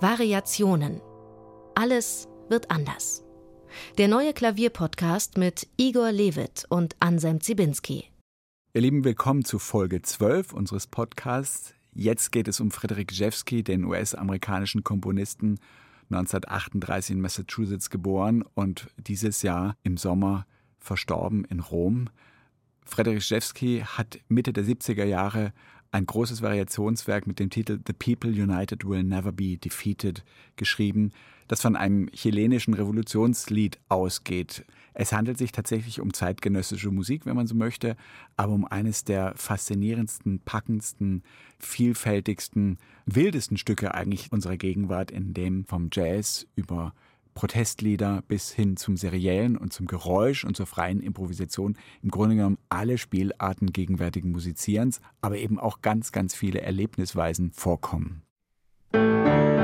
Variationen. Alles wird anders. Der neue Klavierpodcast mit Igor Levit und Anselm Zibinski. Ihr Lieben, willkommen zu Folge 12 unseres Podcasts. Jetzt geht es um Frederick Rzewski, den US-amerikanischen Komponisten, 1938 in Massachusetts geboren und dieses Jahr im Sommer verstorben in Rom. Frederick Rzewski hat Mitte der 70er Jahre ein großes Variationswerk mit dem Titel The People United Will Never Be Defeated geschrieben, das von einem chilenischen Revolutionslied ausgeht. Es handelt sich tatsächlich um zeitgenössische Musik, wenn man so möchte, aber um eines der faszinierendsten, packendsten, vielfältigsten, wildesten Stücke eigentlich unserer Gegenwart, in dem vom Jazz über Protestlieder bis hin zum Seriellen und zum Geräusch und zur freien Improvisation im Grunde genommen alle Spielarten gegenwärtigen Musizierens, aber eben auch ganz, ganz viele Erlebnisweisen vorkommen. Ich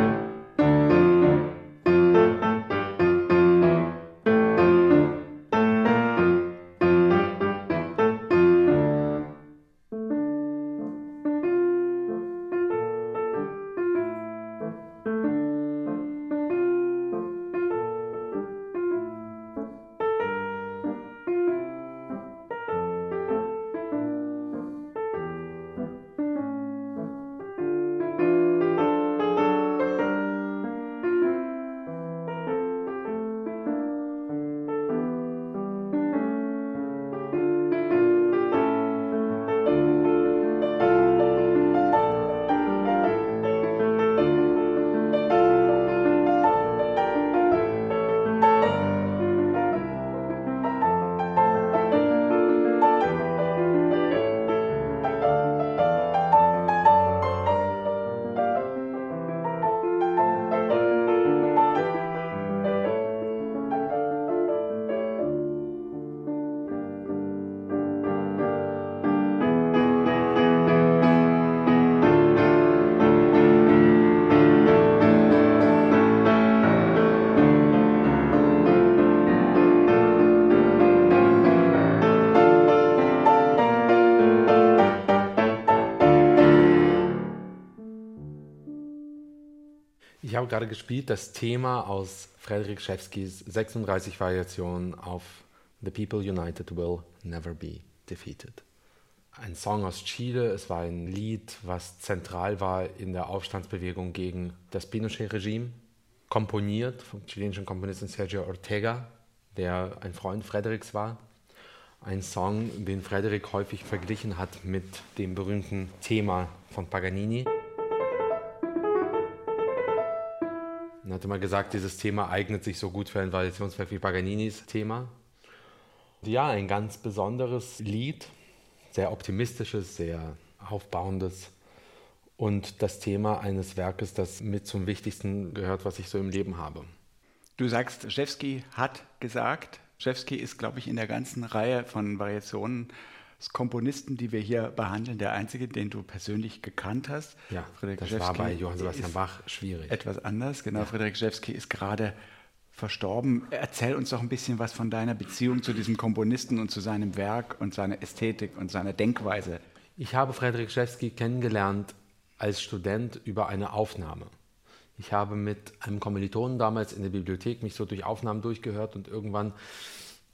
habe gerade gespielt das Thema aus Frederik Schewskis 36 Variationen auf The People United Will Never Be Defeated. Ein Song aus Chile, es war ein Lied, was zentral war in der Aufstandsbewegung gegen das Pinochet-Regime, komponiert vom chilenischen Komponisten Sergio Ortega, der ein Freund Frederiks war. Ein Song, den Frederik häufig verglichen hat mit dem berühmten Thema von Paganini. Hatte mal gesagt, dieses Thema eignet sich so gut für ein Variationswerk wie Paganinis Thema. Ja, ein ganz besonderes Lied, sehr optimistisches, sehr aufbauendes und das Thema eines Werkes, das mit zum Wichtigsten gehört, was ich so im Leben habe. Du sagst, Szewski hat gesagt. Szewski ist, glaube ich, in der ganzen Reihe von Variationen Komponisten, die wir hier behandeln, der einzige, den du persönlich gekannt hast. Ja, Friedrich das Rzewski war bei Johann Sebastian Bach schwierig. Etwas anders, genau. Ja. Friedrich Rzewski ist gerade verstorben. Erzähl uns doch ein bisschen was von deiner Beziehung zu diesem Komponisten und zu seinem Werk und seiner Ästhetik und seiner Denkweise. Ich habe Friedrich Rzewski kennengelernt als Student über eine Aufnahme. Ich habe mit einem Kommilitonen damals in der Bibliothek mich so durch Aufnahmen durchgehört und irgendwann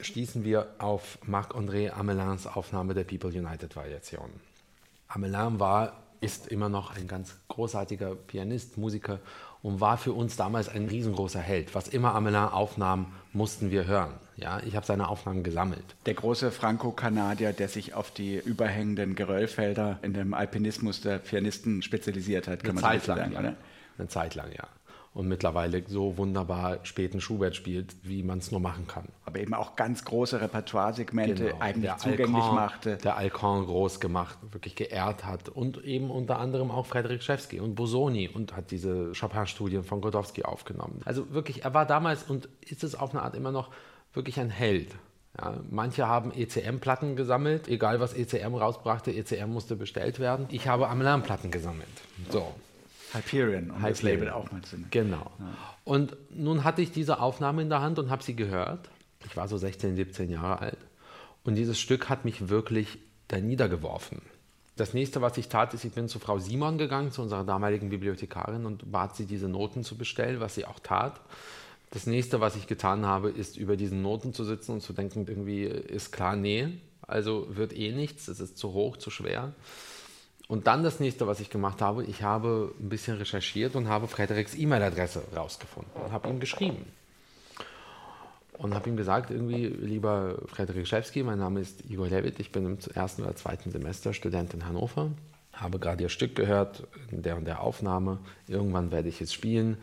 stießen wir auf Marc-André Amelins Aufnahme der People United Variation. Amelin war, ist immer noch ein ganz großartiger Pianist, Musiker und war für uns damals ein riesengroßer Held. Was immer Amelin aufnahm, mussten wir hören. Ja, ich habe seine Aufnahmen gesammelt. Der große Franco-Kanadier, der sich auf die überhängenden Geröllfelder in dem Alpinismus der Pianisten spezialisiert hat, kann Eine man Zeit lang, sagen, ja. Eine Zeit lang, ja und mittlerweile so wunderbar späten Schubert spielt, wie man es nur machen kann. Aber eben auch ganz große Repertoiresegmente genau. eigentlich der zugänglich Alcan, machte. Der Alcan groß gemacht, wirklich geehrt hat und eben unter anderem auch Frederik Schewski und Bosoni und hat diese Chopin-Studien von Godowski aufgenommen. Also wirklich, er war damals und ist es auf eine Art immer noch wirklich ein Held. Ja, manche haben ECM-Platten gesammelt, egal was ECM rausbrachte, ECM musste bestellt werden. Ich habe Amelan-Platten gesammelt. So, Hyperion, um Hyperion. das Label auch mal zu nennen. Genau. Ja. Und nun hatte ich diese Aufnahme in der Hand und habe sie gehört. Ich war so 16, 17 Jahre alt. Und dieses Stück hat mich wirklich da niedergeworfen. Das nächste, was ich tat, ist, ich bin zu Frau Simon gegangen, zu unserer damaligen Bibliothekarin und bat sie, diese Noten zu bestellen, was sie auch tat. Das nächste, was ich getan habe, ist, über diesen Noten zu sitzen und zu denken, irgendwie ist klar, nee, also wird eh nichts, es ist zu hoch, zu schwer. Und dann das nächste, was ich gemacht habe, ich habe ein bisschen recherchiert und habe Frederiks E-Mail-Adresse rausgefunden und habe ihm geschrieben. Und habe ihm gesagt, irgendwie, lieber Frederik Schewski, mein Name ist Igor Levit, ich bin im ersten oder zweiten Semester Student in Hannover, habe gerade Ihr Stück gehört, in der und der Aufnahme, irgendwann werde ich es spielen.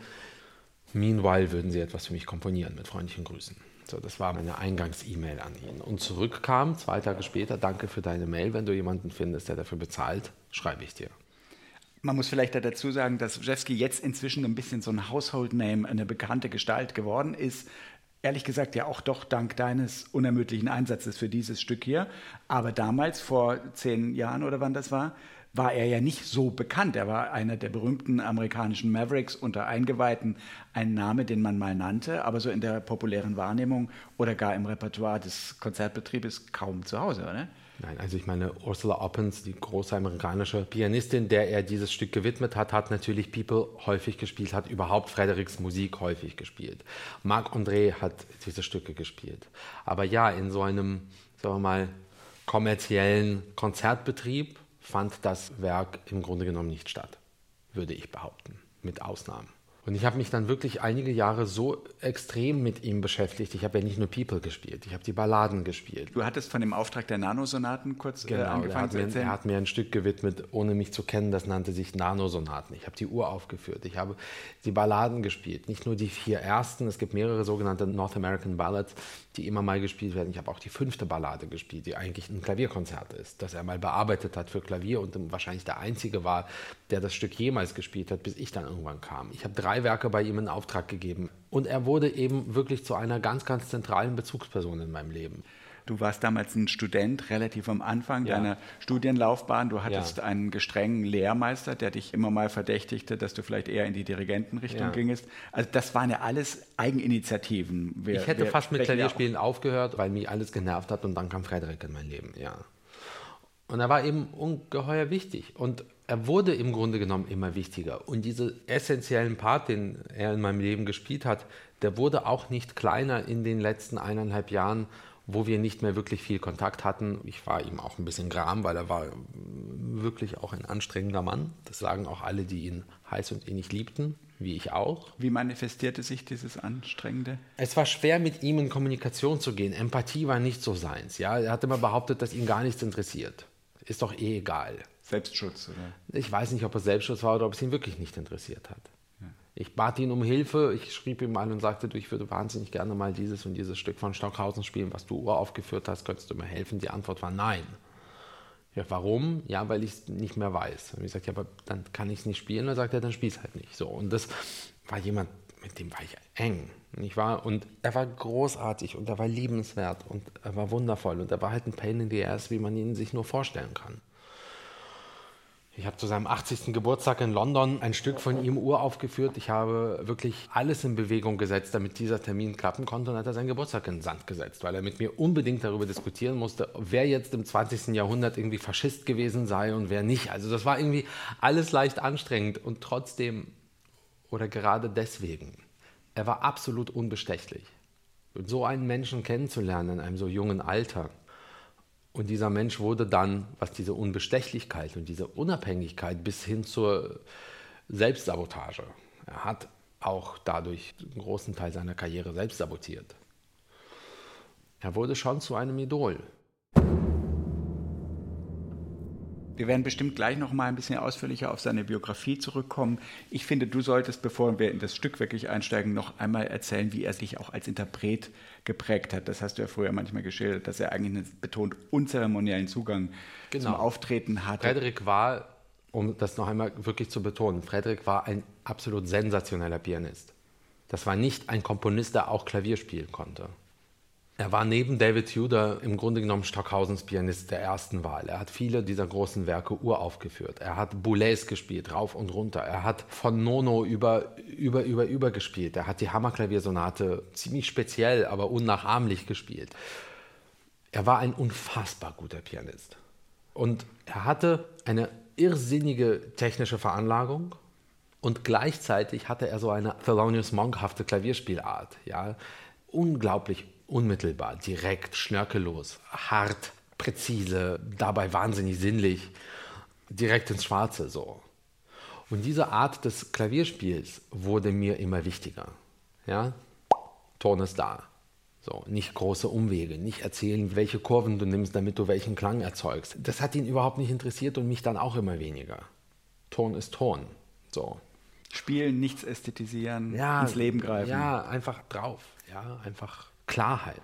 Meanwhile würden Sie etwas für mich komponieren, mit freundlichen Grüßen. So, das war meine Eingangs-E-Mail an ihn. Und zurückkam zwei Tage später, danke für deine Mail, wenn du jemanden findest, der dafür bezahlt, schreibe ich dir. Man muss vielleicht dazu sagen, dass Wrzewski jetzt inzwischen ein bisschen so ein Household Name, eine bekannte Gestalt geworden ist. Ehrlich gesagt ja auch doch dank deines unermüdlichen Einsatzes für dieses Stück hier. Aber damals, vor zehn Jahren oder wann das war, war er ja nicht so bekannt. Er war einer der berühmten amerikanischen Mavericks unter Eingeweihten, ein Name, den man mal nannte, aber so in der populären Wahrnehmung oder gar im Repertoire des Konzertbetriebes kaum zu Hause, oder? Nein, also ich meine, Ursula Oppens, die große amerikanische Pianistin, der er dieses Stück gewidmet hat, hat natürlich People häufig gespielt, hat überhaupt Frederiks Musik häufig gespielt. Marc André hat diese Stücke gespielt. Aber ja, in so einem, sagen wir mal, kommerziellen Konzertbetrieb fand das Werk im Grunde genommen nicht statt, würde ich behaupten, mit Ausnahmen. Und ich habe mich dann wirklich einige Jahre so extrem mit ihm beschäftigt. Ich habe ja nicht nur People gespielt, ich habe die Balladen gespielt. Du hattest von dem Auftrag der Nanosonaten kurz äh, genau, äh, angefangen zu erzählen. er hat mir ein Stück gewidmet, ohne mich zu kennen, das nannte sich Nanosonaten. Ich habe die Uhr aufgeführt, ich habe die Balladen gespielt, nicht nur die vier ersten, es gibt mehrere sogenannte North American Ballads, die immer mal gespielt werden. Ich habe auch die fünfte Ballade gespielt, die eigentlich ein Klavierkonzert ist, das er mal bearbeitet hat für Klavier und wahrscheinlich der einzige war, der das Stück jemals gespielt hat, bis ich dann irgendwann kam. Ich habe drei Werke bei ihm in Auftrag gegeben und er wurde eben wirklich zu einer ganz, ganz zentralen Bezugsperson in meinem Leben. Du warst damals ein Student, relativ am Anfang ja. deiner Studienlaufbahn. Du hattest ja. einen gestrengen Lehrmeister, der dich immer mal verdächtigte, dass du vielleicht eher in die Dirigentenrichtung ja. gingest. Also das waren ja alles Eigeninitiativen. Wir, ich hätte fast mit Klavierspielen aufgehört, weil mich alles genervt hat und dann kam Frederik in mein Leben, ja. Und er war eben ungeheuer wichtig. Und er wurde im Grunde genommen immer wichtiger. Und diesen essentiellen Part, den er in meinem Leben gespielt hat, der wurde auch nicht kleiner in den letzten eineinhalb Jahren, wo wir nicht mehr wirklich viel Kontakt hatten. Ich war ihm auch ein bisschen gram, weil er war wirklich auch ein anstrengender Mann. Das sagen auch alle, die ihn heiß und innig liebten, wie ich auch. Wie manifestierte sich dieses Anstrengende? Es war schwer, mit ihm in Kommunikation zu gehen. Empathie war nicht so seins. Ja? Er hat immer behauptet, dass ihn gar nichts interessiert. Ist doch eh egal. Selbstschutz, oder? Ich weiß nicht, ob es Selbstschutz war oder ob es ihn wirklich nicht interessiert hat. Ich bat ihn um Hilfe. Ich schrieb ihm mal und sagte, du, ich würde wahnsinnig gerne mal dieses und dieses Stück von Stockhausen spielen, was du uraufgeführt hast. Könntest du mir helfen? Die Antwort war nein. Ja, warum? Ja, weil ich es nicht mehr weiß. Und ich sagte, ja, aber dann kann ich es nicht spielen. Und er sagte, ja, dann spiel es halt nicht. So. Und das war jemand, mit dem war ich eng. Ich war, und er war großartig und er war liebenswert und er war wundervoll und er war halt ein Pain in the Ass, wie man ihn sich nur vorstellen kann. Ich habe zu seinem 80. Geburtstag in London ein Stück von ihm uraufgeführt. Ich habe wirklich alles in Bewegung gesetzt, damit dieser Termin klappen konnte. Und hat er seinen Geburtstag in den Sand gesetzt, weil er mit mir unbedingt darüber diskutieren musste, wer jetzt im 20. Jahrhundert irgendwie Faschist gewesen sei und wer nicht. Also das war irgendwie alles leicht anstrengend und trotzdem oder gerade deswegen, er war absolut unbestechlich. Und so einen Menschen kennenzulernen in einem so jungen Alter, und dieser Mensch wurde dann, was diese Unbestechlichkeit und diese Unabhängigkeit bis hin zur Selbstsabotage, er hat auch dadurch einen großen Teil seiner Karriere selbst sabotiert. Er wurde schon zu einem Idol. Wir werden bestimmt gleich noch mal ein bisschen ausführlicher auf seine Biografie zurückkommen. Ich finde, du solltest, bevor wir in das Stück wirklich einsteigen, noch einmal erzählen, wie er sich auch als Interpret geprägt hat. Das hast du ja früher manchmal geschildert, dass er eigentlich einen betont unzeremoniellen Zugang genau. zum Auftreten hatte. Frederik war, um das noch einmal wirklich zu betonen, Frederik war ein absolut sensationeller Pianist. Das war nicht ein Komponist, der auch Klavier spielen konnte. Er war neben David Tudor im Grunde genommen Stockhausens Pianist der ersten Wahl. Er hat viele dieser großen Werke uraufgeführt. Er hat Boulez gespielt, rauf und runter. Er hat von Nono über, über, über, über gespielt. Er hat die Hammerklaviersonate ziemlich speziell, aber unnachahmlich gespielt. Er war ein unfassbar guter Pianist. Und er hatte eine irrsinnige technische Veranlagung und gleichzeitig hatte er so eine Thelonious Monk-hafte Klavierspielart. Ja? Unglaublich unmittelbar, direkt, schnörkellos, hart, präzise, dabei wahnsinnig sinnlich, direkt ins Schwarze so. Und diese Art des Klavierspiels wurde mir immer wichtiger. Ja? Ton ist da. So, nicht große Umwege, nicht erzählen, welche Kurven du nimmst, damit du welchen Klang erzeugst. Das hat ihn überhaupt nicht interessiert und mich dann auch immer weniger. Ton ist Ton. So. Spielen, nichts ästhetisieren, ja, ins Leben greifen. Ja, einfach drauf. Ja, einfach Klarheit.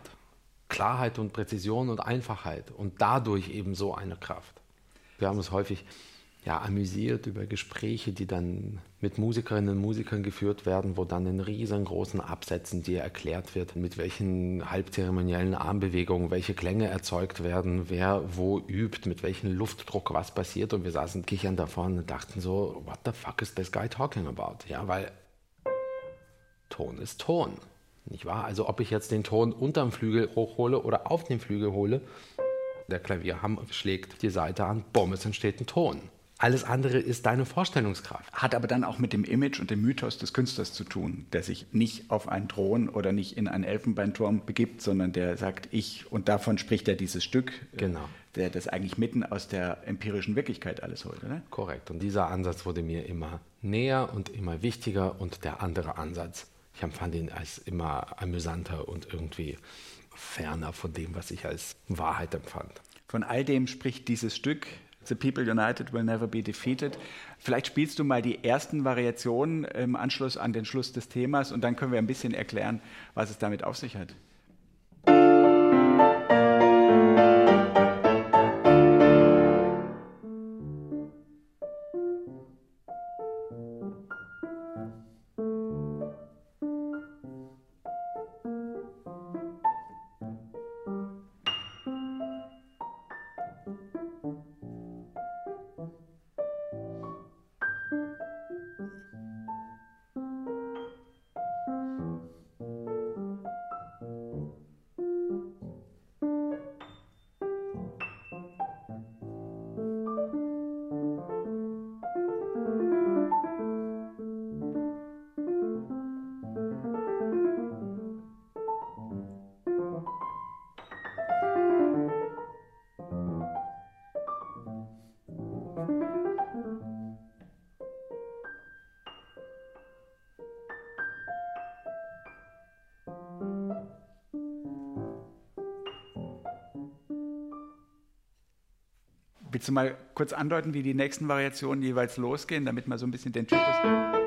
Klarheit und Präzision und Einfachheit und dadurch eben so eine Kraft. Wir haben es häufig ja, amüsiert über Gespräche, die dann mit Musikerinnen und Musikern geführt werden, wo dann in riesengroßen Absätzen dir erklärt wird, mit welchen halbzeremoniellen Armbewegungen welche Klänge erzeugt werden, wer wo übt, mit welchem Luftdruck was passiert. Und wir saßen kichern da vorne und dachten so, what the fuck is this guy talking about? Ja, weil Ton ist Ton. Nicht wahr? Also ob ich jetzt den Ton unterm Flügel hochhole oder auf den Flügel hole, der Klavierhammer schlägt die Seite an, bumm, es entsteht ein Ton. Alles andere ist deine Vorstellungskraft. Hat aber dann auch mit dem Image und dem Mythos des Künstlers zu tun, der sich nicht auf einen Thron oder nicht in einen Elfenbeinturm begibt, sondern der sagt, ich, und davon spricht er dieses Stück, äh, genau. der das eigentlich mitten aus der empirischen Wirklichkeit alles holt, oder? Korrekt. Und dieser Ansatz wurde mir immer näher und immer wichtiger und der andere Ansatz, ich empfand ihn als immer amüsanter und irgendwie ferner von dem, was ich als Wahrheit empfand. Von all dem spricht dieses Stück The People United Will Never Be Defeated. Vielleicht spielst du mal die ersten Variationen im Anschluss an den Schluss des Themas und dann können wir ein bisschen erklären, was es damit auf sich hat. Willst du mal kurz andeuten, wie die nächsten Variationen jeweils losgehen, damit man so ein bisschen den Typus.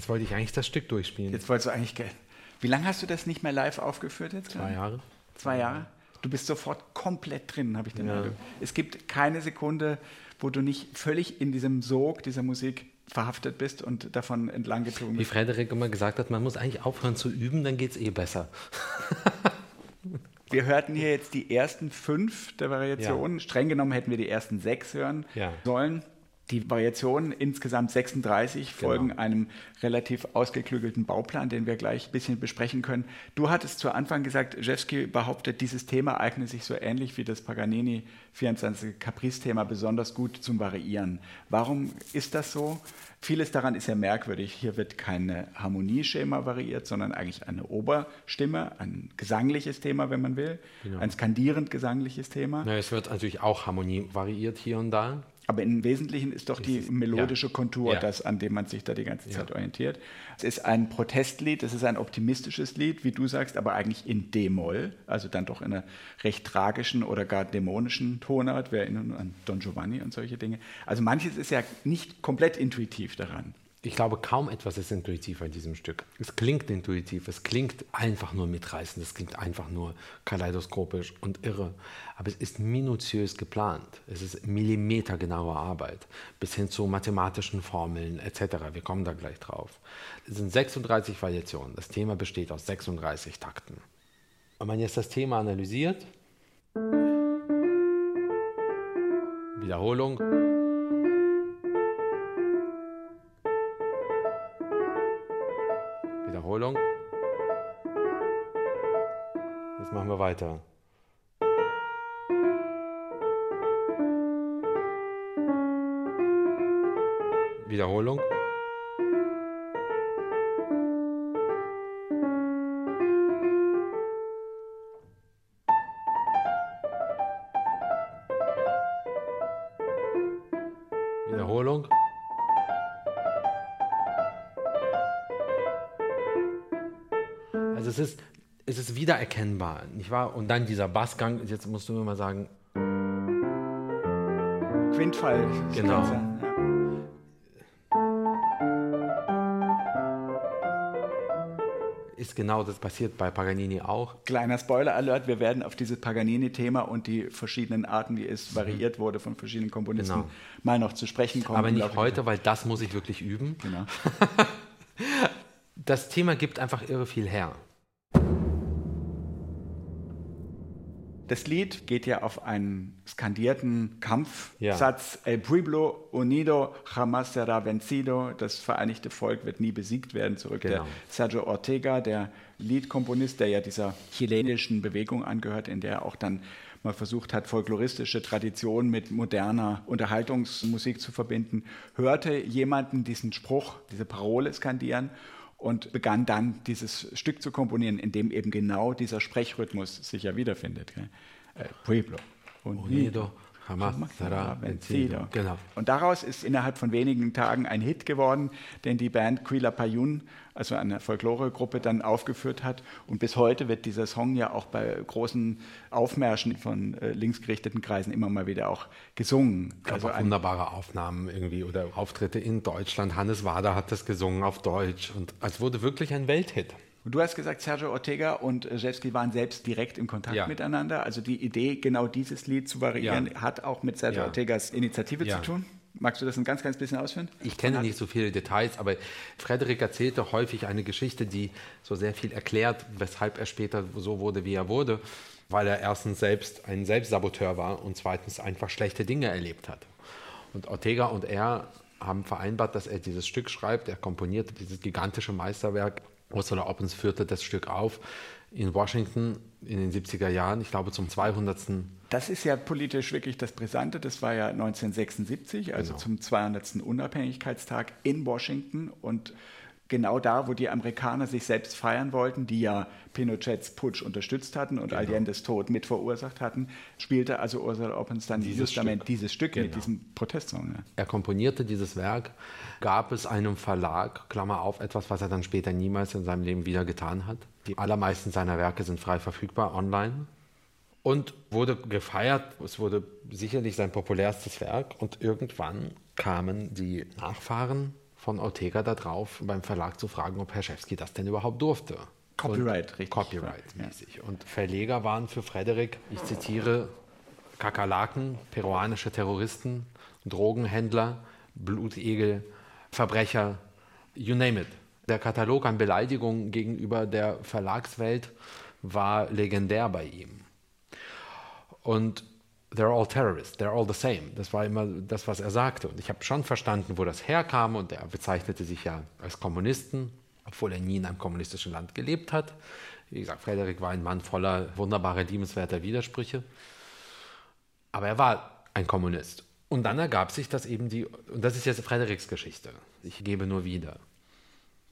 Jetzt wollte ich eigentlich das Stück durchspielen. Jetzt wolltest du eigentlich. Wie lange hast du das nicht mehr live aufgeführt jetzt? Zwei Jahre. Zwei Jahre? Du bist sofort komplett drin, habe ich den Ja. Eindruck. Es gibt keine Sekunde, wo du nicht völlig in diesem Sog dieser Musik verhaftet bist und davon entlang gezogen Wie bist. Frederik immer gesagt hat, man muss eigentlich aufhören zu üben, dann geht es eh besser. Wir hörten hier jetzt die ersten fünf der Variationen. Streng genommen hätten wir die ersten sechs hören Ja. sollen. Die Variationen, insgesamt 36, folgen Genau. einem relativ ausgeklügelten Bauplan, den wir gleich ein bisschen besprechen können. Du hattest zu Anfang gesagt, Rzewski behauptet, dieses Thema eigne sich so ähnlich wie das Paganini 24 Caprice-Thema besonders gut zum Variieren. Warum ist das so? Vieles daran ist ja merkwürdig. Hier wird kein Harmonieschema variiert, sondern eigentlich eine Oberstimme, ein gesangliches Thema, wenn man will, ein skandierend gesangliches Thema. Na, es wird natürlich auch Harmonie variiert hier und da. Aber im Wesentlichen ist doch die melodische ja. Kontur Ja. das, an dem man sich da die ganze Ja. Zeit orientiert. Es ist ein Protestlied, es ist ein optimistisches Lied, wie du sagst, aber eigentlich in D-Moll, also dann doch in einer recht tragischen oder gar dämonischen Tonart. Wir erinnern an Don Giovanni und solche Dinge. Also manches ist ja nicht komplett intuitiv daran. Ich glaube, kaum etwas ist intuitiv in diesem Stück. Es klingt intuitiv, es klingt einfach nur mitreißend, es klingt einfach nur kaleidoskopisch und irre. Aber es ist minutiös geplant. Es ist millimetergenaue Arbeit, bis hin zu mathematischen Formeln etc. Wir kommen da gleich drauf. Es sind 36 Variationen. Das Thema besteht aus 36 Takten. Wenn man jetzt das Thema analysiert, Wiederholung, Wiederholung. Jetzt machen wir weiter. Wiederholung. Wiederholung. Es ist, es ist wiedererkennbar, nicht wahr? Und dann dieser Bassgang, jetzt musst du mir mal sagen, Quintfall. Genau. Ja. ist genau das passiert bei Paganini auch. Kleiner Spoiler-Alert, wir werden auf dieses Paganini-Thema und die verschiedenen Arten, wie es variiert wurde von verschiedenen Komponisten, Genau. mal noch zu sprechen kommen. Aber nicht heute, weil das muss ich wirklich üben. Genau. Das Thema gibt einfach irre viel her. Das Lied geht ja auf einen skandierten Kampfsatz. Ja. El pueblo unido jamás será vencido. Das vereinigte Volk wird nie besiegt werden. Zurück Genau. der Sergio Ortega, der Liedkomponist, der ja dieser chilenischen Bewegung angehört, in der er auch dann mal versucht hat, folkloristische Traditionen mit moderner Unterhaltungsmusik zu verbinden, hörte jemanden diesen Spruch, diese Parole skandieren und begann dann dieses Stück zu komponieren, in dem eben genau dieser Sprechrhythmus sich ja wiederfindet. Äh, Pueblo. Unido vencido. Genau. Und daraus ist innerhalb von wenigen Tagen ein Hit geworden, den die Band Quila Payun, also eine Folkloregruppe, dann aufgeführt hat. Und bis heute wird dieser Song ja auch bei großen Aufmärschen von äh, linksgerichteten Kreisen immer mal wieder auch gesungen. gab Also wunderbare Aufnahmen irgendwie oder Auftritte in Deutschland. Hannes Wader hat das gesungen auf Deutsch und es wurde wirklich ein Welthit. Und du hast gesagt, Sergio Ortega und äh, Rzewski waren selbst direkt im Kontakt Ja. miteinander. Also die Idee, genau dieses Lied zu variieren, Ja. hat auch mit Sergio Ja. Ortegas Initiative Ja. zu tun. Magst du das ein ganz, ganz bisschen ausführen? Ich kenne nicht so viele Details, aber Frederik erzählte häufig eine Geschichte, die so sehr viel erklärt, weshalb er später so wurde, wie er wurde. weil er erstens selbst ein Selbstsaboteur war und zweitens einfach schlechte Dinge erlebt hat. Und Ortega und er haben vereinbart, dass er dieses Stück schreibt. Er komponierte dieses gigantische Meisterwerk. Ursula Oppens führte das Stück auf in Washington in den 70er Jahren, ich glaube zum 200. Das ist ja politisch wirklich das Brisante. Das war ja 1976, also genau. zum 200. Unabhängigkeitstag in Washington. Und genau da, wo die Amerikaner sich selbst feiern wollten, die ja Pinochets Putsch unterstützt hatten und genau. Allende's Tod mit verursacht hatten, spielte also Ursula Oppens dann dieses Stück, dieses Stück genau. mit diesem Protestsong. Ja. Er komponierte dieses Werk, gab es einem Verlag, Klammer auf, etwas, was er dann später niemals in seinem Leben wieder getan hat. Die allermeisten seiner Werke sind frei verfügbar online und wurde gefeiert. Es wurde sicherlich sein populärstes Werk und irgendwann kamen die Nachfahren von Ortega da drauf, beim Verlag zu fragen, ob Herr Schewski das denn überhaupt durfte. Copyright, und, richtig. Copyright-mäßig. Ja. Und Verleger waren für Frederik, ich zitiere, Kakerlaken, peruanische Terroristen, Drogenhändler, Blutegel, Verbrecher, you name it. Der Katalog an Beleidigungen gegenüber der Verlagswelt war legendär bei ihm. Und they're all terrorists, they're all the same. Das war immer das, was er sagte. Und ich habe schon verstanden, wo das herkam. Und er bezeichnete sich ja als Kommunisten, obwohl er nie in einem kommunistischen Land gelebt hat. Wie gesagt, Frederik war ein Mann voller wunderbarer, liebenswerter Widersprüche. Aber er war ein Kommunist. Und dann ergab sich, dass eben die, und das ist jetzt Frederiks Geschichte, ich gebe nur wieder,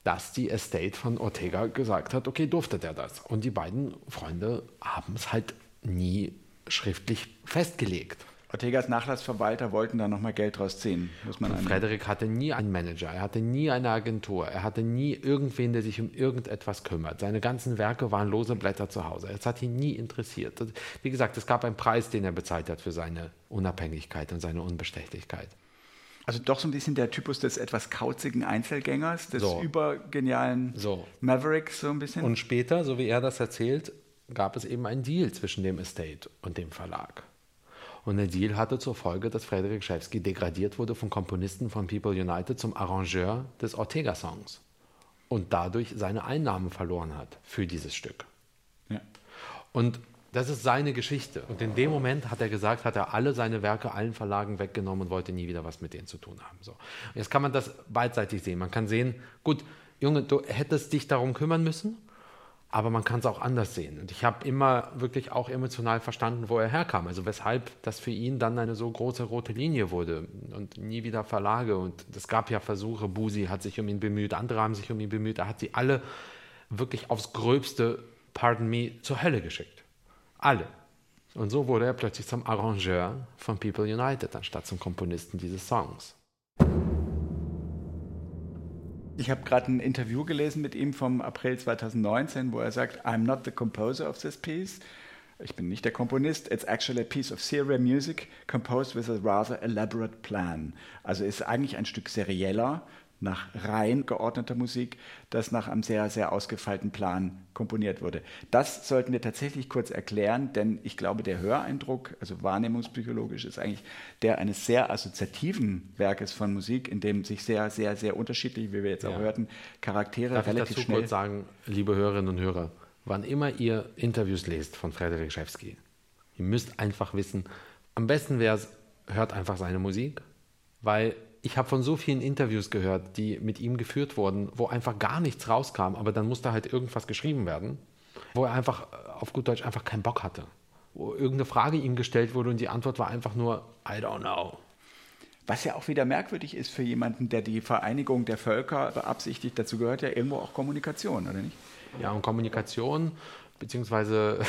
dass die Estate von Ortega gesagt hat, okay, durfte der das. Und die beiden Freunde haben es halt nie schriftlich festgelegt. Ortegas Nachlassverwalter wollten da nochmal Geld draus ziehen, muss man Frederik hatte nie einen Manager, er hatte nie eine Agentur, er hatte nie irgendwen, der sich um irgendetwas kümmert. Seine ganzen Werke waren lose Blätter zu Hause. Es hat ihn nie interessiert. Wie gesagt, es gab einen Preis, den er bezahlt hat für seine Unabhängigkeit und seine Unbestechlichkeit. Also doch so ein bisschen der Typus des etwas kauzigen Einzelgängers, des so. übergenialen so. Mavericks so ein bisschen. Und später, so wie er das erzählt, gab es eben einen Deal zwischen dem Estate und dem Verlag. Und der Deal hatte zur Folge, dass Frederik Schewski degradiert wurde vom Komponisten von People United zum Arrangeur des Ortega-Songs und dadurch seine Einnahmen verloren hat für dieses Stück. Ja. Und das ist seine Geschichte. Und in dem Moment hat er gesagt, hat er alle seine Werke allen Verlagen weggenommen und wollte nie wieder was mit denen zu tun haben. So. Jetzt kann man das beidseitig sehen. Man kann sehen, gut, Junge, du hättest dich darum kümmern müssen aber man kann es auch anders sehen. Und ich habe immer wirklich auch emotional verstanden, wo er herkam. Also weshalb das für ihn dann eine so große rote Linie wurde und nie wieder Verlage. Und es gab ja Versuche, Busi hat sich um ihn bemüht, andere haben sich um ihn bemüht. Er hat sie alle wirklich aufs Gröbste, pardon me, zur Hölle geschickt. Alle. Und so wurde er plötzlich zum Arrangeur von People United, anstatt zum Komponisten dieses Songs. Ich habe gerade ein Interview gelesen mit ihm vom April 2019, wo er sagt, I'm not the composer of this piece. Ich bin nicht der Komponist. It's actually a piece of serial music composed with a rather elaborate plan. Also ist eigentlich ein Stück serieller, nach rein geordneter Musik, das nach einem sehr, sehr ausgefeilten Plan komponiert wurde. Das sollten wir tatsächlich kurz erklären, denn ich glaube, der Höreindruck, also wahrnehmungspsychologisch, ist eigentlich der eines sehr assoziativen Werkes von Musik, in dem sich sehr, sehr, sehr unterschiedlich, wie wir jetzt ja. auch hörten, Charaktere Darf relativ ich dazu schnell... kurz sagen, liebe Hörerinnen und Hörer, wann immer ihr Interviews lest von Frederik Schewski, ihr müsst einfach wissen, am besten wäre es, hört einfach seine Musik, weil ich habe von so vielen Interviews gehört, die mit ihm geführt wurden, wo einfach gar nichts rauskam, aber dann musste halt irgendwas geschrieben werden, wo er einfach äh, auf gut Deutsch einfach keinen Bock hatte. Wo irgendeine Frage ihm gestellt wurde und die Antwort war einfach nur, I don't know. Was ja auch wieder merkwürdig ist für jemanden, der die Vereinigung der Völker beabsichtigt. Dazu gehört ja irgendwo auch Kommunikation, oder nicht? Ja, und Kommunikation beziehungsweise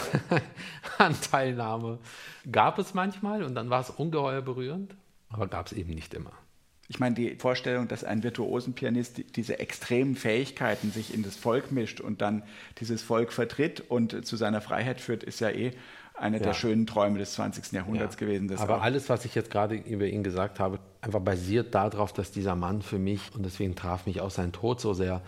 Anteilnahme gab es manchmal und dann war es ungeheuer berührend, aber gab es eben nicht immer. Ich meine, die Vorstellung, dass ein virtuosen Pianist diese extremen Fähigkeiten sich in das Volk mischt und dann dieses Volk vertritt und zu seiner Freiheit führt, ist ja eh eine ja. der schönen Träume des 20. Jahrhunderts ja. gewesen. Aber alles, was ich jetzt gerade über ihn gesagt habe, einfach basiert darauf, dass dieser Mann für mich, und deswegen traf mich auch sein Tod so sehr,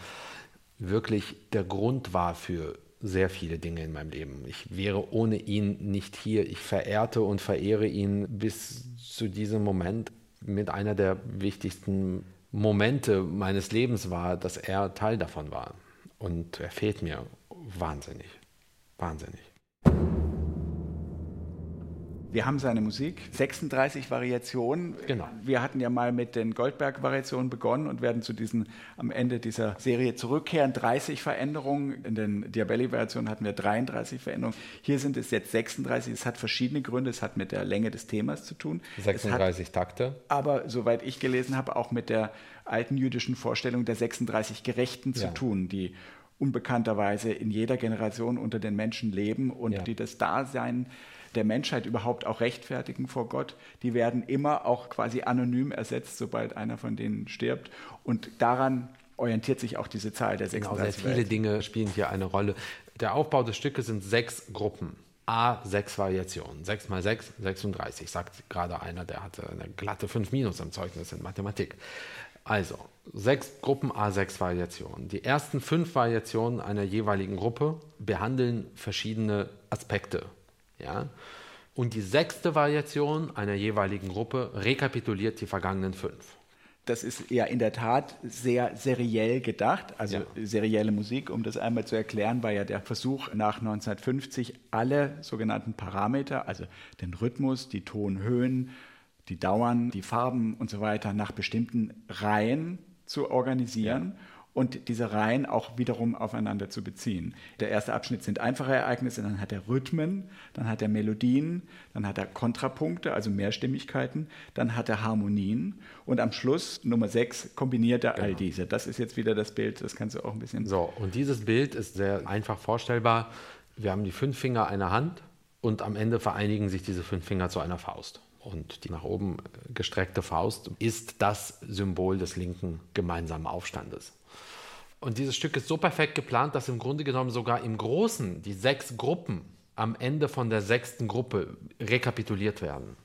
wirklich der Grund war für sehr viele Dinge in meinem Leben. Ich wäre ohne ihn nicht hier. Ich verehrte und verehre ihn bis zu diesem Moment mit einer der wichtigsten Momente meines Lebens war, dass er Teil davon war. Und er fehlt mir wahnsinnig. Wahnsinnig. Wir haben seine Musik, 36 Variationen. Genau. Wir hatten ja mal mit den Goldberg-Variationen begonnen und werden zu diesen am Ende dieser Serie zurückkehren. 30 Veränderungen. In den Diabelli-Variationen hatten wir 33 Veränderungen. Hier sind es jetzt 36. Es hat verschiedene Gründe. Es hat mit der Länge des Themas zu tun. 36 hat, Takte. Aber soweit ich gelesen habe, auch mit der alten jüdischen Vorstellung der 36 Gerechten zu Ja. tun, die unbekannterweise in jeder Generation unter den Menschen leben und Ja. die das Dasein der Menschheit überhaupt auch rechtfertigen vor Gott, die werden immer auch quasi anonym ersetzt, sobald einer von denen stirbt. Und daran orientiert sich auch diese Zahl der Genau, 36. sehr viele. Dinge spielen hier eine Rolle. Der Aufbau des Stückes sind sechs Gruppen. A, sechs Variationen. Sechs mal sechs, 36, sagt gerade einer, der hatte eine glatte 5 Minus im Zeugnis in Mathematik. Also, sechs Gruppen, A, sechs Variationen. Die ersten fünf Variationen einer jeweiligen Gruppe behandeln verschiedene Aspekte. Ja? Und die sechste Variation einer jeweiligen Gruppe rekapituliert die vergangenen fünf. Das ist ja in der Tat sehr seriell gedacht. Also Ja. serielle Musik, um das einmal zu erklären, war ja der Versuch nach 1950, alle sogenannten Parameter, also den Rhythmus, die Tonhöhen, die Dauern, die Farben und so weiter, nach bestimmten Reihen zu organisieren. Und diese Reihen auch wiederum aufeinander zu beziehen. Der erste Abschnitt sind einfache Ereignisse, dann hat er Rhythmen, dann hat er Melodien, dann hat er Kontrapunkte, also Mehrstimmigkeiten, dann hat er Harmonien und am Schluss, Nummer 6, kombiniert er all diese. Das ist jetzt wieder das Bild, das kannst du auch ein bisschen. So, und dieses Bild ist sehr einfach vorstellbar. Wir haben die fünf Finger einer Hand und am Ende vereinigen sich diese fünf Finger zu einer Faust. Und die nach oben gestreckte Faust ist das Symbol des linken gemeinsamen Aufstandes. Und dieses Stück ist so perfekt geplant, dass im Grunde genommen sogar im Großen die sechs Gruppen am Ende von der sechsten Gruppe rekapituliert werden.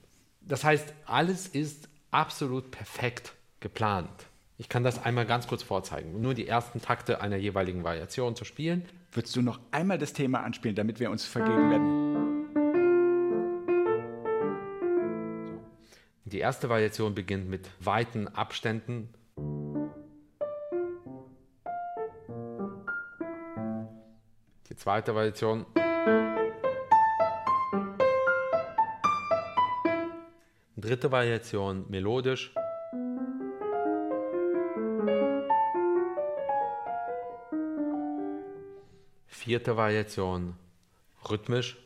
Das heißt, alles ist absolut perfekt geplant. Ich kann das einmal ganz kurz vorzeigen. Nur die ersten Takte einer jeweiligen Variation zu spielen. Würdest du noch einmal das Thema anspielen, damit wir uns vergegenwärtigen? Die erste Variation beginnt mit weiten Abständen. Die zweite Variation. Dritte Variation melodisch. Vierte Variation rhythmisch.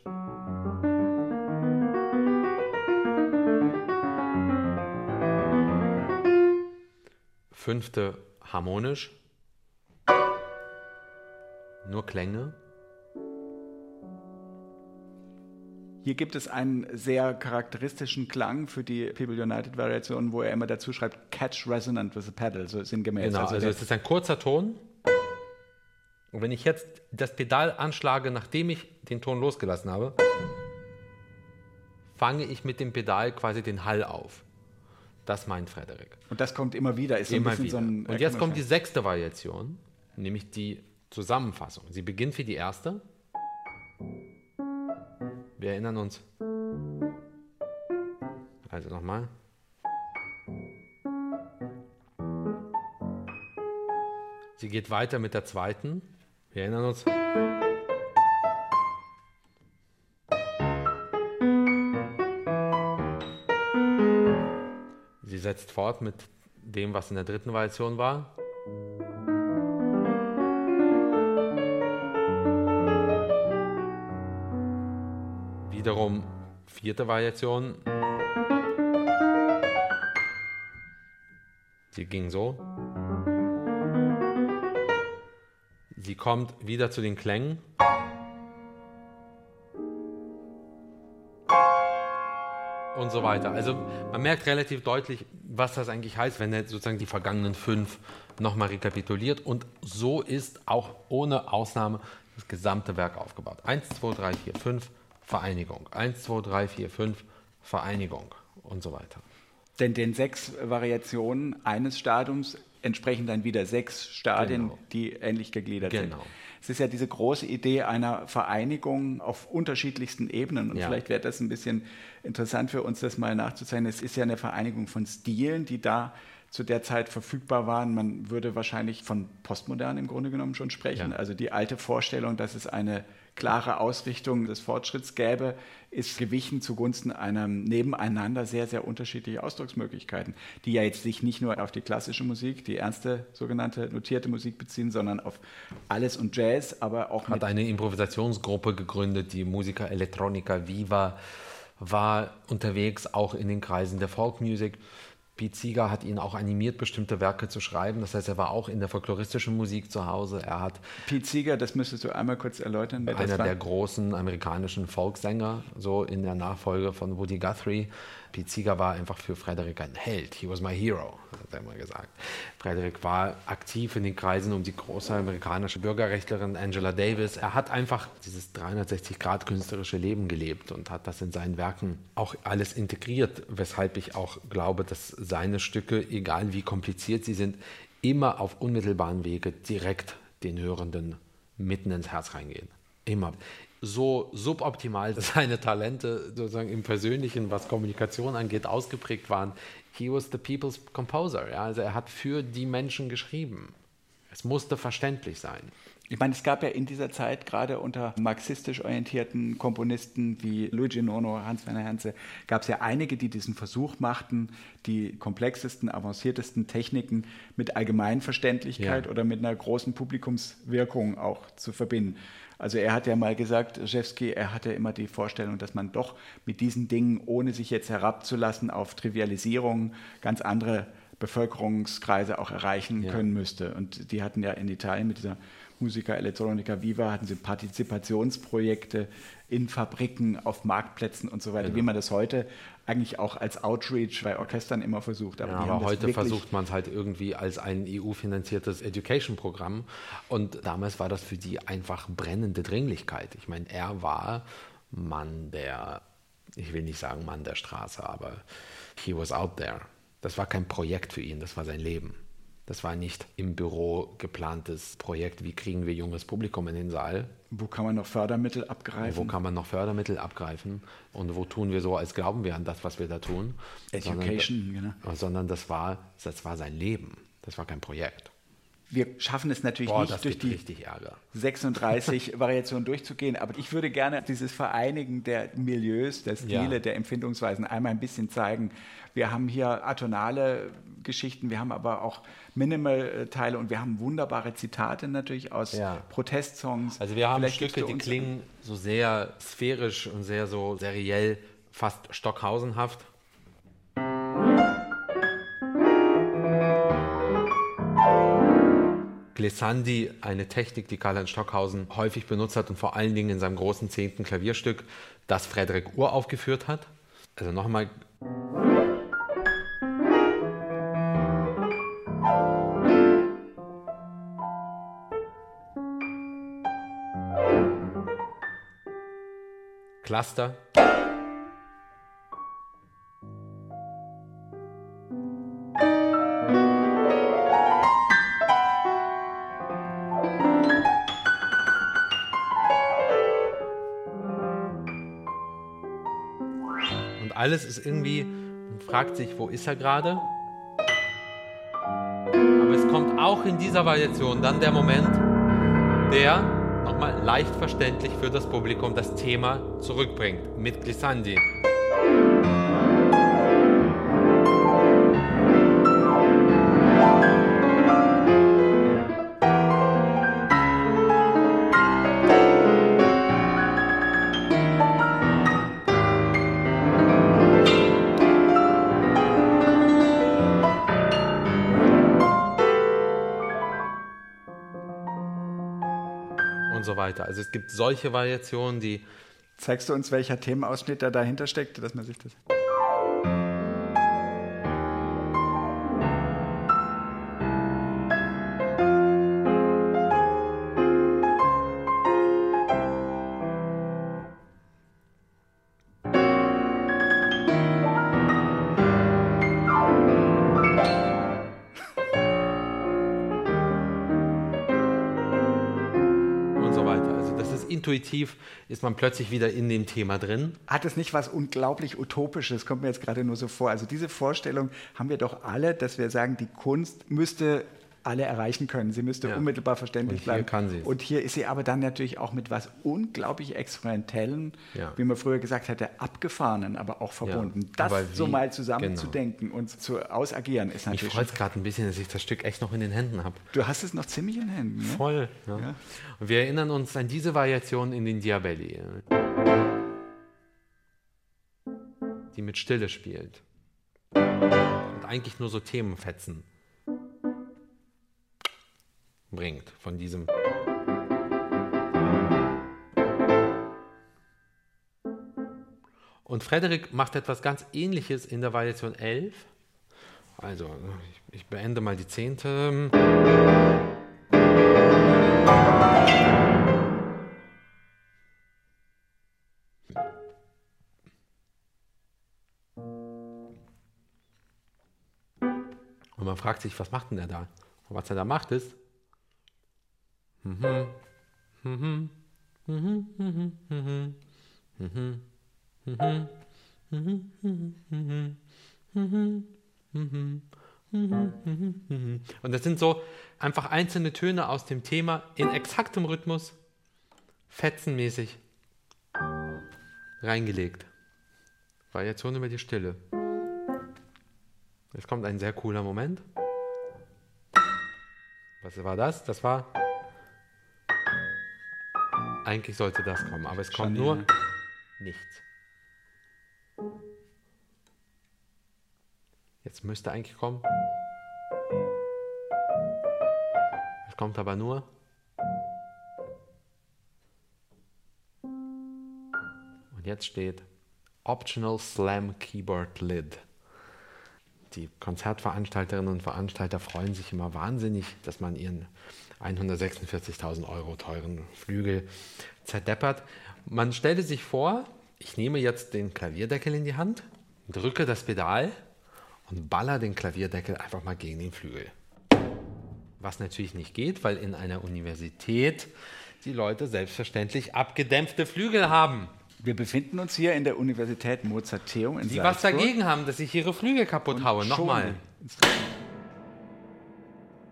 Fünfte harmonisch. Nur Klänge. Hier gibt es einen sehr charakteristischen Klang für die People United Variation, wo er immer dazu schreibt, catch resonant with a pedal, so sinngemäß. Genau, also, der- es ist ein kurzer Ton. Und wenn ich jetzt das Pedal anschlage, nachdem ich den Ton losgelassen habe, fange ich mit dem Pedal quasi den Hall auf. Das meint Frederik. und das kommt immer wieder. Ist so Immer bisschen wieder. so Und jetzt kommt die sechste Variation, nämlich die Zusammenfassung. Sie beginnt wie die erste. Wir erinnern uns. Also nochmal. Sie geht weiter mit der zweiten. Wir erinnern uns. Sie setzt fort mit dem, was in der dritten Variation war. Wiederum vierte Variation. Sie ging so. Sie kommt wieder zu den Klängen. Und so weiter. Also man merkt relativ deutlich, was das eigentlich heißt, wenn er sozusagen die vergangenen fünf nochmal rekapituliert. Und so ist auch ohne Ausnahme das gesamte Werk aufgebaut. 1, 2, 3, 4, 5, Vereinigung. 1, 2, 3, 4, 5, Vereinigung und so weiter. Denn den sechs Variationen eines Stadiums entsprechen dann wieder sechs Stadien, Genau. die ähnlich gegliedert sind. Genau. Es ist ja diese große Idee einer Vereinigung auf unterschiedlichsten Ebenen. Und Ja. vielleicht wäre das ein bisschen interessant für uns, das mal nachzuzeichnen. Es ist ja eine Vereinigung von Stilen, die da zu der Zeit verfügbar waren. Man würde wahrscheinlich von postmodern im Grunde genommen schon sprechen. Ja. Also die alte Vorstellung, dass es eine klare Ausrichtung des Fortschritts gäbe, ist gewichen zugunsten einer nebeneinander sehr, sehr unterschiedliche Ausdrucksmöglichkeiten, die ja jetzt sich nicht nur auf die klassische Musik, die ernste sogenannte notierte Musik beziehen, sondern auf alles und Jazz, aber auch. Hat eine Improvisationsgruppe gegründet, die Musiker Electronica Viva war unterwegs, auch in den Kreisen der Folkmusik. Pete Seeger hat ihn auch animiert, bestimmte Werke zu schreiben. Das heißt, er war auch in der folkloristischen Musik zu Hause. Er hat Pete Seeger, das müsstest du einmal kurz erläutern. Einer der großen amerikanischen Folksänger, so in der Nachfolge von Woody Guthrie. Seeger war einfach für Frederick ein Held. He was my hero, hat er immer gesagt. Frederick war aktiv in den Kreisen um die große amerikanische Bürgerrechtlerin Angela Davis. Er hat einfach dieses 360-Grad künstlerische Leben gelebt und hat das in seinen Werken auch alles integriert, weshalb ich auch glaube, dass seine Stücke, egal wie kompliziert sie sind, immer auf unmittelbaren Wege direkt den Hörenden mitten ins Herz reingehen. Immer so suboptimal seine Talente sozusagen im Persönlichen, was Kommunikation angeht, ausgeprägt waren. He was the people's composer. Ja? Also er hat für die Menschen geschrieben. Es musste verständlich sein. Ich meine, es gab ja in dieser Zeit gerade unter marxistisch orientierten Komponisten wie Luigi Nono, Hans-Werner Henze, gab es ja einige, die diesen Versuch machten, die komplexesten, avanciertesten Techniken mit Allgemeinverständlichkeit ja. oder mit einer großen Publikumswirkung auch zu verbinden. Also er hat ja mal gesagt, Rzewski, er hatte immer die Vorstellung, dass man doch mit diesen Dingen, ohne sich jetzt herabzulassen auf Trivialisierung, ganz andere Bevölkerungskreise auch erreichen ja. können müsste. Und die hatten ja in Italien mit dieser Musica Electronica Viva hatten sie Partizipationsprojekte in Fabriken, auf Marktplätzen und so weiter, genau. wie man das heute eigentlich auch als Outreach bei Orchestern immer versucht. Aber, ja, aber heute versucht man es halt irgendwie als ein EU-finanziertes Education-Programm. Und damals war das für die einfach brennende Dringlichkeit. Ich meine, er war Mann der, ich will nicht sagen Mann der Straße, aber he was out there. Das war kein Projekt für ihn, das war sein Leben. Das war nicht im Büro geplantes Projekt, wie kriegen wir junges Publikum in den Saal. Wo kann man noch Fördermittel abgreifen? Wo kann man noch Fördermittel abgreifen? Und wo tun wir so, als glauben wir an das, was wir da tun? Education, sondern, genau. Sondern das war, das war sein Leben. Das war kein Projekt. Wir schaffen es natürlich Boah, nicht durch die 36 Variationen durchzugehen, aber ich würde gerne dieses Vereinigen der Milieus, der Stile, ja. der Empfindungsweisen einmal ein bisschen zeigen. Wir haben hier atonale Geschichten, wir haben aber auch Minimal-Teile und wir haben wunderbare Zitate natürlich aus ja. Protestsongs. Also wir haben Vielleicht Stücke, die klingen so sehr sphärisch und sehr so seriell, fast stockhausenhaft. Glissandi, eine Technik, die Karl-Heinz Stockhausen häufig benutzt hat und vor allen Dingen in seinem großen zehnten Klavierstück, das Frederik Uhr aufgeführt hat. Also nochmal. Cluster. alles ist irgendwie, man fragt sich, wo ist er gerade? Aber es kommt auch in dieser Variation dann der Moment, der nochmal leicht verständlich für das Publikum das Thema zurückbringt mit Glissandi. Also es gibt solche Variationen, die. Zeigst du uns, welcher Themenausschnitt da dahinter steckt, dass man sich das. Intuitiv ist man plötzlich wieder in dem Thema drin. Hat es nicht was unglaublich Utopisches, kommt mir jetzt gerade nur so vor. Also diese Vorstellung haben wir doch alle, dass wir sagen, die Kunst müsste alle erreichen können. Sie müsste ja. unmittelbar verständlich und bleiben. Kann sie und hier ist sie aber dann natürlich auch mit was unglaublich Experimentellen, ja. wie man früher gesagt hätte, abgefahrenen, aber auch verbunden. Ja. Das wie, so mal zusammenzudenken genau. und zu ausagieren ist natürlich. Ich freue es gerade ein bisschen, dass ich das Stück echt noch in den Händen habe. Du hast es noch ziemlich in den Händen. Ne? Voll. Und wir erinnern uns an diese Variation in den Diabelli, die mit Stille spielt. Und eigentlich nur so Themenfetzen bringt von diesem. Und Frederik macht etwas ganz Ähnliches in der Variation 11. Also, ich, ich beende mal die zehnte. Und man fragt sich, was macht denn der da? Und was er da macht ist, und das sind so einfach einzelne Töne aus dem Thema in exaktem Rhythmus, fetzenmäßig reingelegt. Variation über die Stille. Jetzt kommt ein sehr cooler Moment. Was war das? Das war. Eigentlich sollte das kommen, aber es kommt nur nichts. Jetzt müsste eigentlich kommen. Es kommt aber nur. Und jetzt steht Optional Slam Keyboard Lid die Konzertveranstalterinnen und Veranstalter freuen sich immer wahnsinnig, dass man ihren 146.000 Euro teuren Flügel zerdeppert. Man stelle sich vor, ich nehme jetzt den Klavierdeckel in die Hand, drücke das Pedal und baller den Klavierdeckel einfach mal gegen den Flügel. Was natürlich nicht geht, weil in einer Universität die Leute selbstverständlich abgedämpfte Flügel haben. Wir befinden uns hier in der Universität Mozarteum in Die Salzburg. was dagegen haben, dass ich ihre Flügel kaputt Und haue. Nochmal.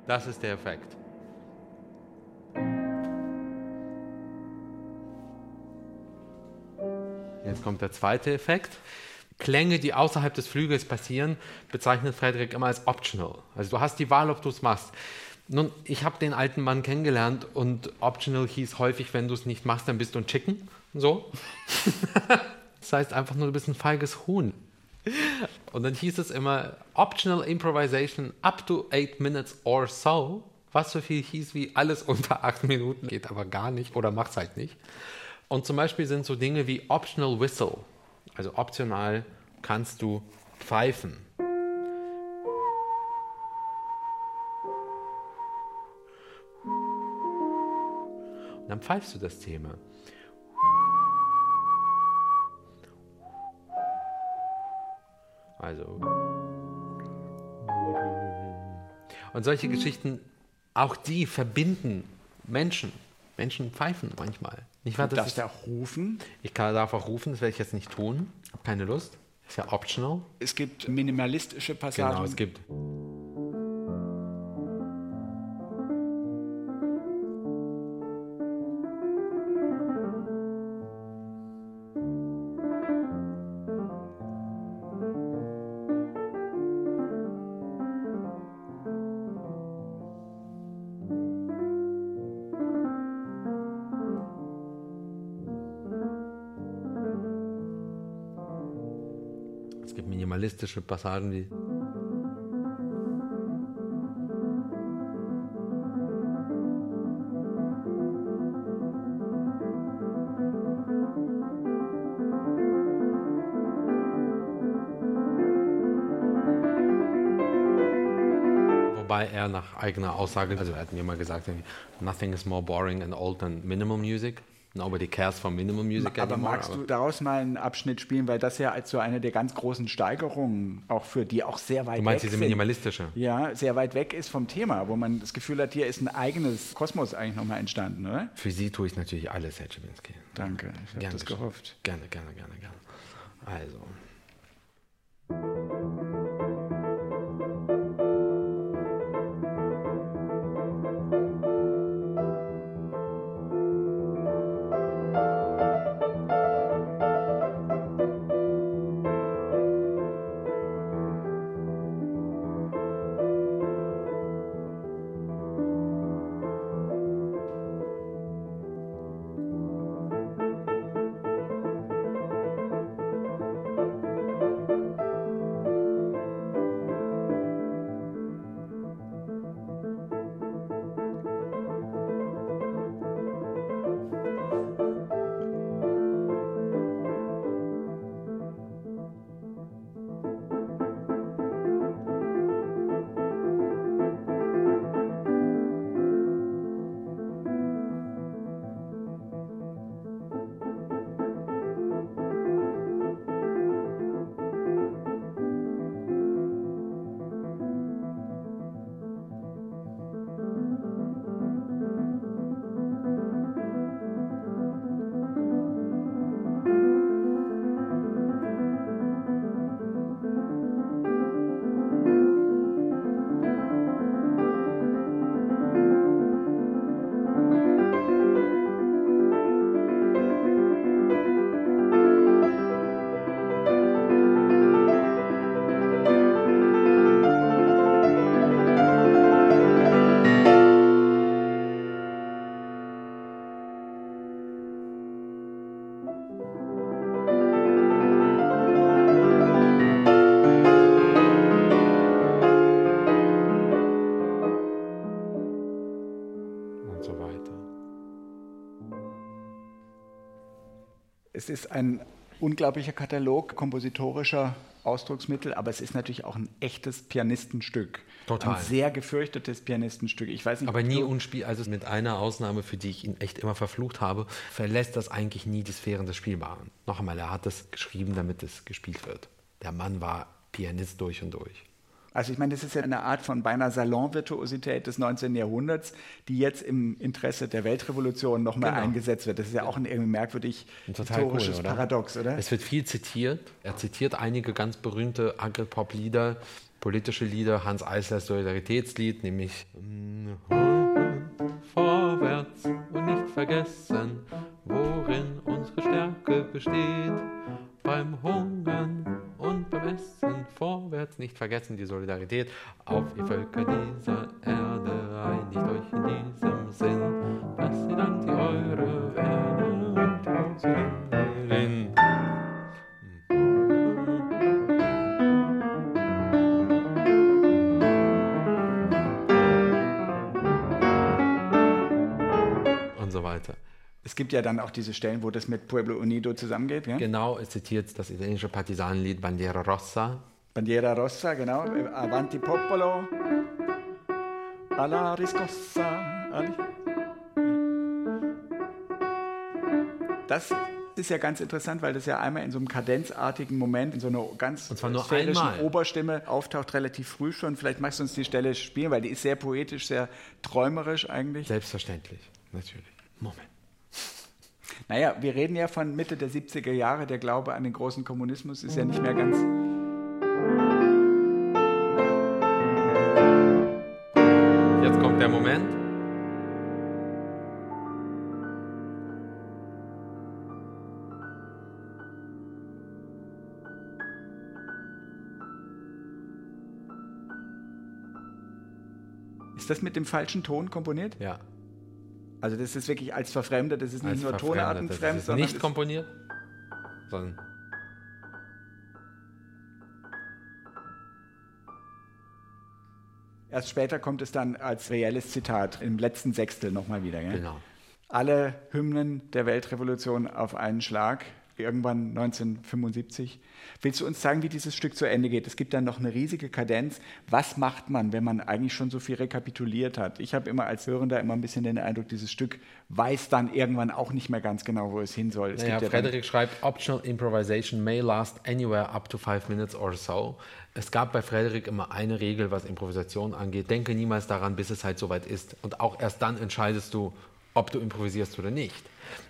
Das ist der Effekt. Jetzt kommt der zweite Effekt. Klänge, die außerhalb des Flügels passieren, bezeichnet Frederik immer als optional. Also du hast die Wahl, ob du es machst. Nun, ich habe den alten Mann kennengelernt und optional hieß häufig, wenn du es nicht machst, dann bist du ein Chicken. So. das heißt einfach nur, du bist ein feiges Huhn. Und dann hieß es immer Optional Improvisation up to eight minutes or so. Was so viel hieß wie alles unter acht Minuten geht aber gar nicht oder macht's halt nicht. Und zum Beispiel sind so Dinge wie Optional Whistle. Also optional kannst du pfeifen. Und dann pfeifst du das Thema. Also. Und solche Geschichten, auch die verbinden Menschen. Menschen pfeifen manchmal. Nicht wahr? Du darfst ja auch rufen. Ich kann, darf auch rufen, das werde ich jetzt nicht tun. Habe keine Lust. Ist ja optional. Es gibt minimalistische Passagen. Genau, es gibt. Minimalistische Passagen, die Wobei er nach eigener Aussage, also er hat mir mal gesagt, nothing is more boring and old than minimal music. Nobody cares for minimum music aber anymore. magst du daraus mal einen Abschnitt spielen, weil das ja als so eine der ganz großen Steigerungen auch für die auch sehr weit du meinst weg diese sind. minimalistische? Ja, sehr weit weg ist vom Thema, wo man das Gefühl hat, hier ist ein eigenes Kosmos eigentlich nochmal entstanden, oder? Für sie tue ich natürlich alles, Herr Czibinski. Danke, ich habe das geschehen. gehofft. Gerne, gerne, gerne, gerne. Also. Es ist ein unglaublicher Katalog kompositorischer Ausdrucksmittel, aber es ist natürlich auch ein echtes Pianistenstück. Total. Ein sehr gefürchtetes Pianistenstück. Ich weiß nicht, Aber nie unspiel, also mit einer Ausnahme, für die ich ihn echt immer verflucht habe, verlässt das eigentlich nie die Sphären des Spielbaren. Noch einmal, er hat das geschrieben, damit es gespielt wird. Der Mann war Pianist durch und durch. Also ich meine, das ist ja eine Art von beinahe Salonvirtuosität des 19. Jahrhunderts, die jetzt im Interesse der Weltrevolution nochmal Genau. eingesetzt wird. Das ist ja auch ein irgendwie merkwürdig Total historisches cool, oder? Paradox, oder? Es wird viel zitiert. Er zitiert einige ganz berühmte Agri-Pop-Lieder, politische Lieder, Hans Eislers Solidaritätslied, nämlich Vorwärts und nicht vergessen, worin unsere Stärke besteht. Vergessen die Solidarität. Auf ihr Völker dieser Erde einigt euch in diesem Sinn, dass ihr dann die eure werden und Hauserin. Und so weiter. Es gibt ja dann auch diese Stellen, wo das mit Pueblo Unido zusammengeht. Ja? Genau, es zitiert das italienische Partisanenlied Bandiera Rossa. Bandiera Rossa, genau. Avanti Popolo. Alla riscossa. Das ist ja ganz interessant, weil das ja einmal in so einem kadenzartigen Moment, in so einer ganz Und zwar nur sphärischen einmal. Oberstimme auftaucht, relativ früh schon. Vielleicht magst du uns die Stelle spielen, weil die ist sehr poetisch, sehr träumerisch eigentlich. Selbstverständlich, natürlich. Moment. Naja, wir reden ja von Mitte der 70er Jahre. Der Glaube an den großen Kommunismus ist ja nicht mehr ganz. Ist das mit dem falschen Ton komponiert? Ja. Also das ist wirklich als verfremdet, das ist nicht als nur Das ist sondern nicht komponiert, sondern erst später kommt es dann als reelles Zitat im letzten Sechstel nochmal wieder. Gell? genau. Alle Hymnen der Weltrevolution auf einen Schlag. Irgendwann 1975. Willst du uns sagen, wie dieses Stück zu Ende geht? Es gibt dann noch eine riesige Kadenz. Was macht man, wenn man eigentlich schon so viel rekapituliert hat? Ich habe immer als Hörender immer ein bisschen den Eindruck, dieses Stück weiß dann irgendwann auch nicht mehr ganz genau, wo es hin soll. Es naja, ja Frederik schreibt, Optional Improvisation may last anywhere up to five minutes or so. Es gab bei Frederik immer eine Regel, was Improvisation angeht. Denke niemals daran, bis es halt soweit ist. Und auch erst dann entscheidest du, ob du improvisierst oder nicht.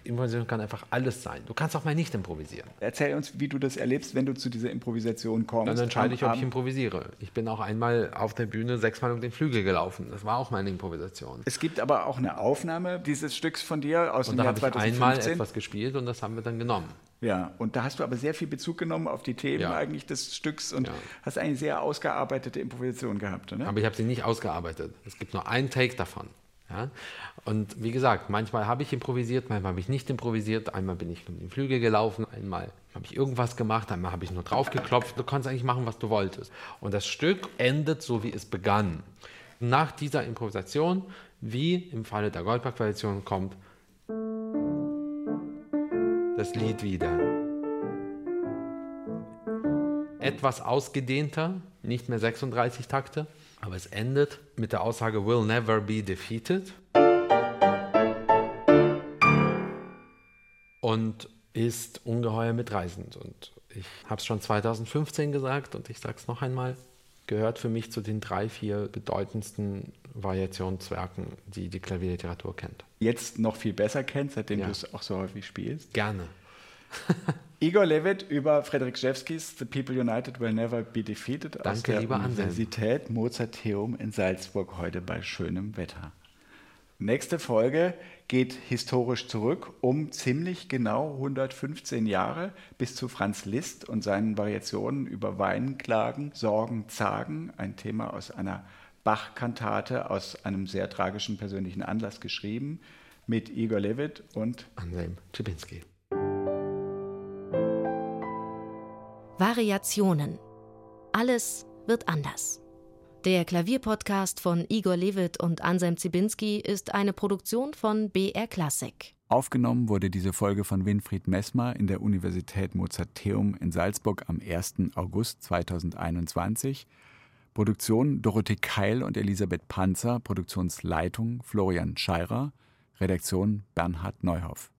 Improvisation kann einfach alles sein. Du kannst auch mal nicht improvisieren. Erzähl uns, wie du das erlebst, wenn du zu dieser Improvisation kommst. Dann entscheide ich, ob ich improvisiere. Ich bin auch einmal auf der Bühne sechsmal um den Flügel gelaufen. Das war auch meine Improvisation. Es gibt aber auch eine Aufnahme dieses Stücks von dir aus und dem Jahr 2015. Und da habe ich einmal etwas gespielt und das haben wir dann genommen. Ja, und da hast du aber sehr viel Bezug genommen auf die Themen ja. eigentlich des Stücks und ja. hast eine sehr ausgearbeitete Improvisation gehabt. Ne? Aber ich habe sie nicht ausgearbeitet. Es gibt nur einen Take davon. Ja? Und wie gesagt, manchmal habe ich improvisiert, manchmal habe ich nicht improvisiert. Einmal bin ich um den Flügel gelaufen, einmal habe ich irgendwas gemacht, einmal habe ich nur drauf geklopft. Du kannst eigentlich machen, was du wolltest. Und das Stück endet so, wie es begann. Nach dieser Improvisation, wie im Falle der Goldberg-Koalition, kommt das Lied wieder. Etwas ausgedehnter, nicht mehr 36 Takte, aber es endet mit der Aussage Will never be defeated. Und ist ungeheuer mitreißend. Und ich habe es schon 2015 gesagt und ich sage es noch einmal, gehört für mich zu den drei, vier bedeutendsten Variationswerken, die die Klavierliteratur kennt. Jetzt noch viel besser kennt, seitdem ja. du es auch so häufig spielst? Gerne. Igor Levitt über Frederik Schewskis The People United Will Never Be Defeated Danke, aus der Universität Anselm. Mozarteum in Salzburg heute bei schönem Wetter. Nächste Folge geht historisch zurück um ziemlich genau 115 Jahre bis zu Franz Liszt und seinen Variationen über Weinklagen, Sorgen, Zagen, ein Thema aus einer Bach-Kantate aus einem sehr tragischen persönlichen Anlass geschrieben, mit Igor Levitt und Anselm Czibinski. Variationen. Alles wird anders. Der Klavierpodcast von Igor Lewitt und Anselm Zibinski ist eine Produktion von BR Classic. Aufgenommen wurde diese Folge von Winfried Messmer in der Universität Mozarteum in Salzburg am 1. August 2021. Produktion Dorothee Keil und Elisabeth Panzer, Produktionsleitung Florian Scheirer, Redaktion Bernhard Neuhoff.